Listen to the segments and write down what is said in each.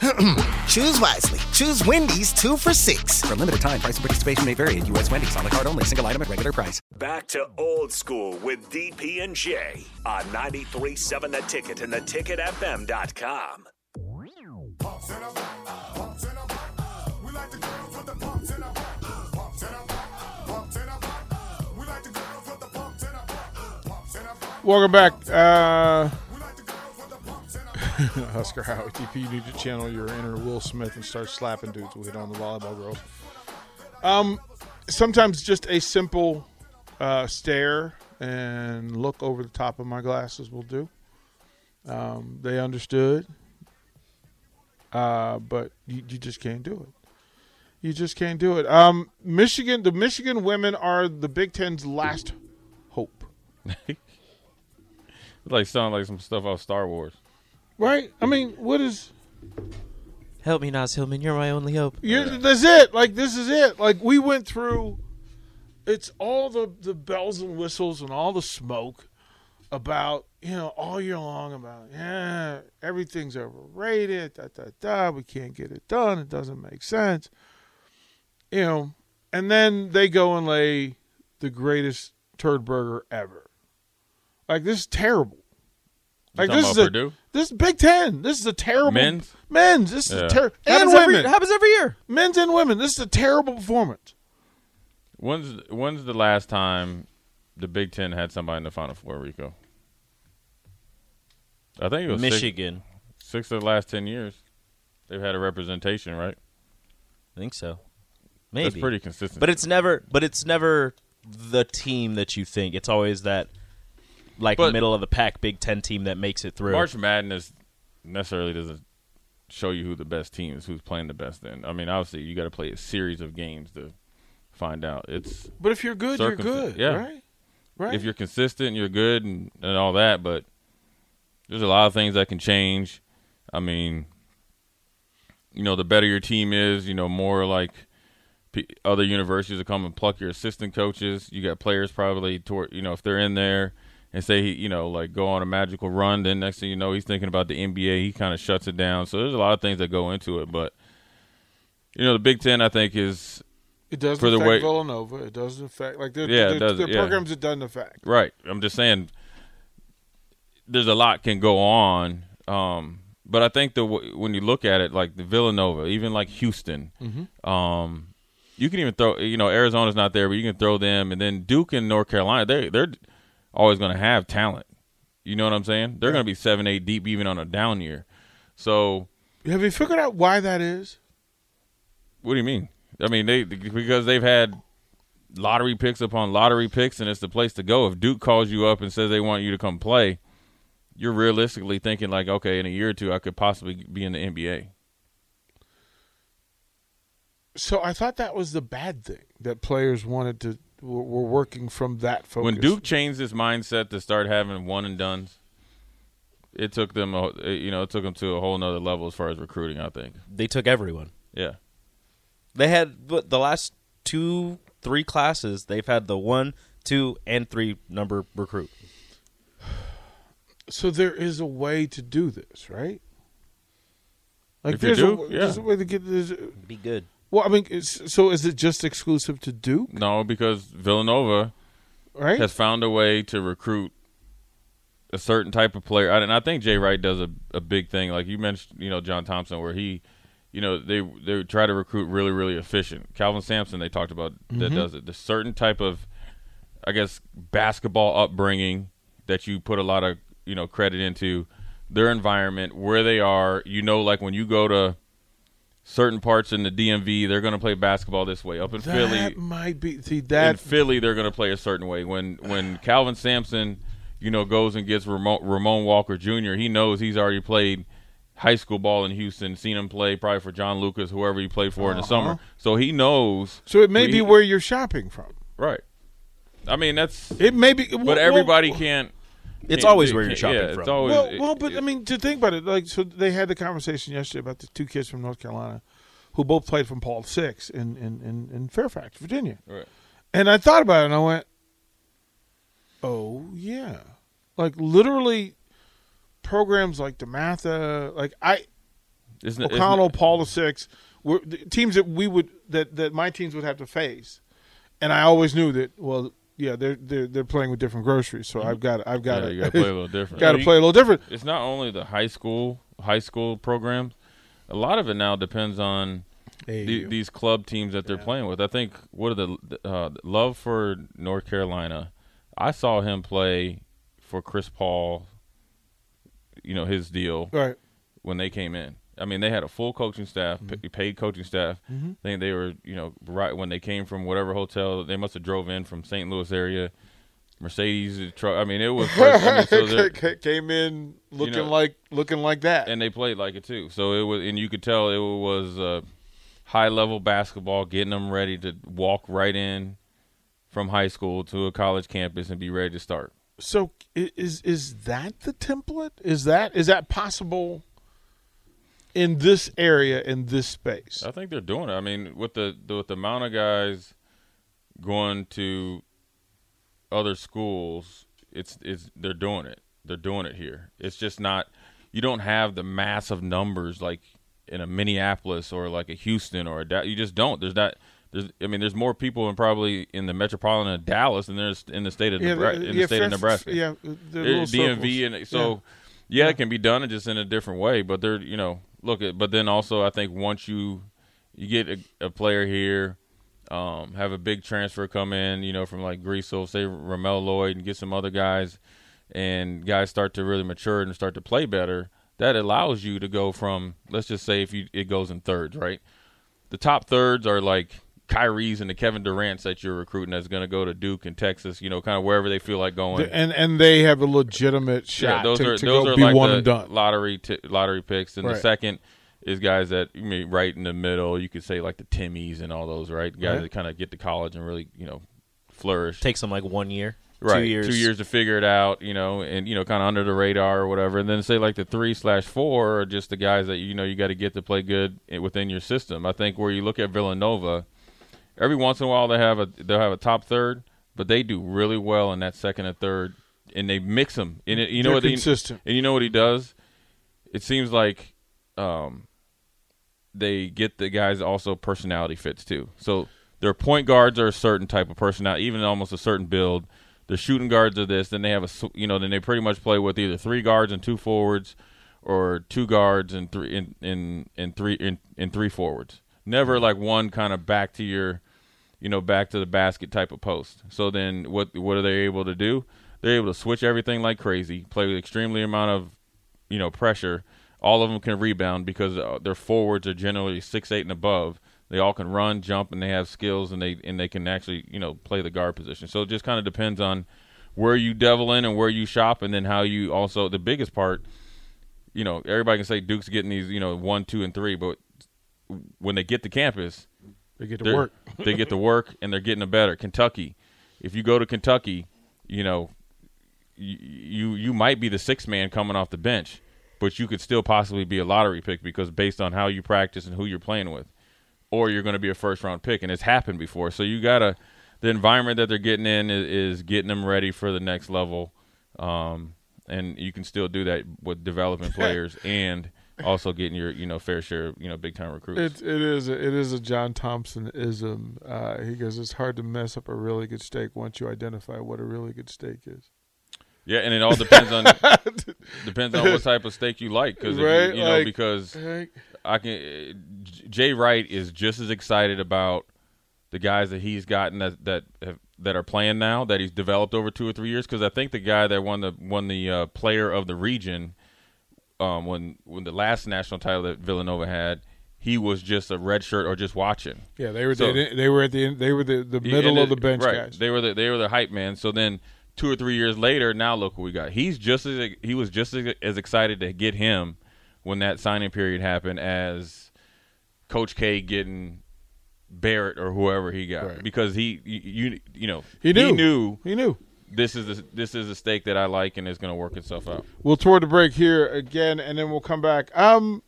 Choose wisely. Choose Wendy's two for six. For a limited time, price and participation may vary at U.S. Wendy's on the card only, single item at regular price. Back to old school with DP and J on 93.7 The Ticket and theticketfm.com. Welcome back. Uh, Husker Howie TP, you need to channel your inner Will Smith and start slapping dudes who hit on the volleyball girls. Um, sometimes just a simple uh, stare and look over the top of my glasses will do. Um, they understood, uh, but you, you just can't do it. You just can't do it. Um, Michigan, the Michigan women are the Big Ten's last hope. like sound like some stuff off Star Wars. Right? I mean, what is? Help me, Naz Hillmon. You're my only hope. you That's it. Like this is it. Like we went through. It's all the the bells and whistles and all the smoke about you know all year long about yeah everything's overrated. Da da da. We can't get it done. It doesn't make sense. You know, and then they go and lay the greatest turd burger ever. Like this is terrible. Like this is a, Purdue? this is Big Ten. This is a terrible Men's? men's. This Yeah. is terrible and happens women. every happens every year. men's and women. This is a terrible performance. When's when's the last time the Big Ten had somebody in the Final Four, Rico? I think it was six- Michigan. Six, of the last ten years. They've had a representation, right? I think so. Maybe. That's pretty consistent. But it's never. But it's never the team that you think. It's always that, like But- middle of the pack Big Ten team that makes it through. March Madness necessarily doesn't show you who the best team is, who's playing the best. Then I mean, obviously you got to play a series of games to find out. It's But if you're good, you're good. yeah. Right. Right. if you're consistent, you're good, and, and all that. But there's a lot of things that can change. I mean, you know, the better your team is, you know, more like p- other universities will come and pluck your assistant coaches. You got players probably, toward, you know, if they're in there and say, he, you know, like go on a magical run, then next thing you know, he's thinking about the NBA. He kind of shuts it down. So there's a lot of things that go into it. But, you know, the Big Ten, I think, is it doesn't for the affect way- Villanova. It doesn't affect like the Yeah, it the, does- the yeah. programs it doesn't affect. Right. I'm just saying there's a lot can go on. Um, but I think the when you look at it, like the Villanova, even like Houston, um, you can even throw. You know, Arizona's not there, but you can throw them, and then Duke and North Carolina. They they're always going to have talent. You know what I'm saying? They're going to be seven, eight deep, even on a down year. So Have you figured out why that is? what do you mean? I mean they because they've had lottery picks upon lottery picks, and it's the place to go. If Duke calls you up and says they want you to come play, you're realistically thinking like, okay, in a year or two, I could possibly be in the NBA. So I thought that was the bad thing that players wanted to were, were working from that focus. When Duke changed his mindset to start having one and duns, it took them, a, you know, it took them to a whole nother level as far as recruiting. I think, They took everyone. yeah. They had what, the last two, three classes. They've had the one, two, and three number recruit. so there is a way to do this, right? Like If you there's, do, a, yeah. there's a way to get this. Be good. Well, I mean, it's, so is it just exclusive to Duke, No, because Villanova right? has found a way to recruit a certain type of player, and I think Jay Wright does a, a big thing. Like you mentioned, you know, John Thompson, where he, you know, they they try to recruit really really efficient. Kelvin Sampson, they talked about that mm-hmm. does it. The certain type of, I guess, basketball upbringing that you put a lot of you know credit into their environment, where they are. You know, like when you go to certain parts in the DMV, they're going to play basketball this way. Up in that Philly, might be see that in Philly, they're going to play a certain way. When when Kelvin Sampson, you know, goes and gets Ramon, Ramon Walker Jr., he knows he's already played high school ball in Houston, seen him play probably for John Lucas, whoever he played for in the uh-huh. summer. So he knows. So it may he- be where you're shopping from. right. I mean, that's It may be, well, but everybody well, can't. It's can't- always where you're shopping yeah, from. It's always, Well, it- well, but it- I mean, to think about it, like, so they had the conversation yesterday about the two kids from North Carolina, who both played from Paul Six in in, in, in Fairfax, Virginia. Right. And I thought about it, and I went, "Oh yeah," like literally, programs like DeMatha, like I Isn't it- isn't O'Connell, it- Paul Six, were the teams that we would that that my teams would have to face, and I always knew that. Well, yeah, they're they're they're playing with different groceries, so I've got I've got Mm-hmm. yeah, to got to play a little different. got to play a little different. It's not only the high school high school programs. A lot of it now depends on the, these club teams that they're playing with. I think what are the uh, love for North Carolina? I saw him play for Chris Paul. You know his deal Right. when they came in. I mean, they had a full coaching staff, Mm-hmm. paid coaching staff. I think they were, you know, right when they came from whatever hotel they must have drove in from St. Louis area, Mercedes truck. I mean, it was. I mean, so Came in looking know- like looking like that. and they played like it too. So it was, and you could tell it was uh, high level basketball, getting them ready to walk right in from high school to a college campus and be ready to start. so is is that the template? Is that is that possible in this area in this space? I think they're doing it. I mean, with the, the with the amount of guys going to other schools, it's it's they're doing it. They're doing it here. It's just not. You don't have the massive numbers like in a Minneapolis or like a Houston or a da- you just don't. There's not. There's I mean, there's more people in probably in the metropolitan of Dallas than there's in the state of Nebra- the- in the state of Nebraska. Yeah, the DMV circles. and so yeah. it can be done just in a different way. But they're you know look at but then also I think once you you get a, a player here, um, have a big transfer come in, you know from like Greasel, say Ramel Lloyd, and get some other guys, and guys start to really mature and start to play better. That allows you to go from let's just say if you it goes in thirds, right? The top thirds are like Kyrie's and the Kevin Durant's that you're recruiting that's going to go to Duke and Texas, you know, kind of wherever they feel like going. and and they have a legitimate shot Yeah, those to, are to those go are like one the done. lottery t- lottery picks, and the second is guys that you mean right in the middle. You could say like the Timmies and all those, right? Guys Right. that kind of get to college and really you know flourish. Takes them like one year, right, two years, two years to figure it out, you know, and you know kind of under the radar or whatever. And then say like the three slash four are just the guys that you know you got to get to play good within your system. I think where you look at Villanova, every once in a while they have a they'll have a top third, but they do really well in that second and third, and they mix them. And it, you know They're what he- consistent. and you know what he does? It seems like um, they get the guys also personality fits too. So their point guards are a certain type of personality, even almost a certain build. The shooting guards are this. Then they have a you know then they pretty much play with either three guards and two forwards, or two guards and three in in, in three in, in three forwards. Never like one kind of back to your you know, back to the basket type of post. So then what what are they able to do? They're able to switch everything like crazy, play with extremely amount of, you know, pressure. All of them can rebound because uh, their forwards are generally six eight and above. They all can run, jump, and they have skills, and they and they can actually you know play the guard position. So it just kind of depends on where you devil in and where you shop, and then how you also the biggest part. You know, everybody can say Duke's getting these you know one, two, and three, but when they get to campus, They get to work. They get to work and they're getting a better. Kentucky, if you go to Kentucky, you know, you you, you might be the sixth man coming off the bench, but you could still possibly be a lottery pick because based on how you practice and who you're playing with, or you're going to be a first round pick, and it's happened before. So you gotta the environment that they're getting in is, is getting them ready for the next level, um, and you can still do that with developing players and also getting your you know fair share of you know big time recruits. It, it is a, it is a John Thompson ism. Uh, he goes, it's hard to mess up a really good steak once you identify what a really good steak is. Yeah, and it all depends on depends on what type of steak you like, because Right, you, you know like- because. I can. uh, Jay Wright is just as excited about the guys that he's gotten that that have, that are playing now that he's developed over two or three years. Because I think the guy that won the won the uh, player of the region, um, when when the last national title that Villanova had, he was just a red shirt or just watching. Yeah, they were So- they, they were at the end, they were the, the middle of the bench right. guys. They were the they were the hype man. So then two or three years later, now look what we got. He's just as he was just as, as excited to get him when that signing period happened as Coach K getting Barrett or whoever he got Right. because he you you know He knew. he knew He knew. This is the, this is a steak that I like and it's going to work itself out. We'll toward the break here again, and then we'll come back. Um,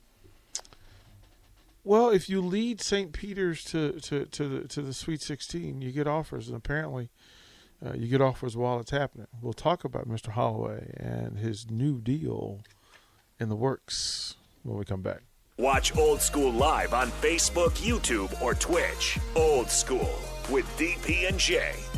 well, if you lead St. Peter's to to to the to the Sweet Sixteen, you get offers, and apparently, uh, you get offers while it's happening. We'll talk about Mr. Holloway and his new deal in the works when we come back. Watch Old School live on Facebook, YouTube, or Twitch. Old School with DP and J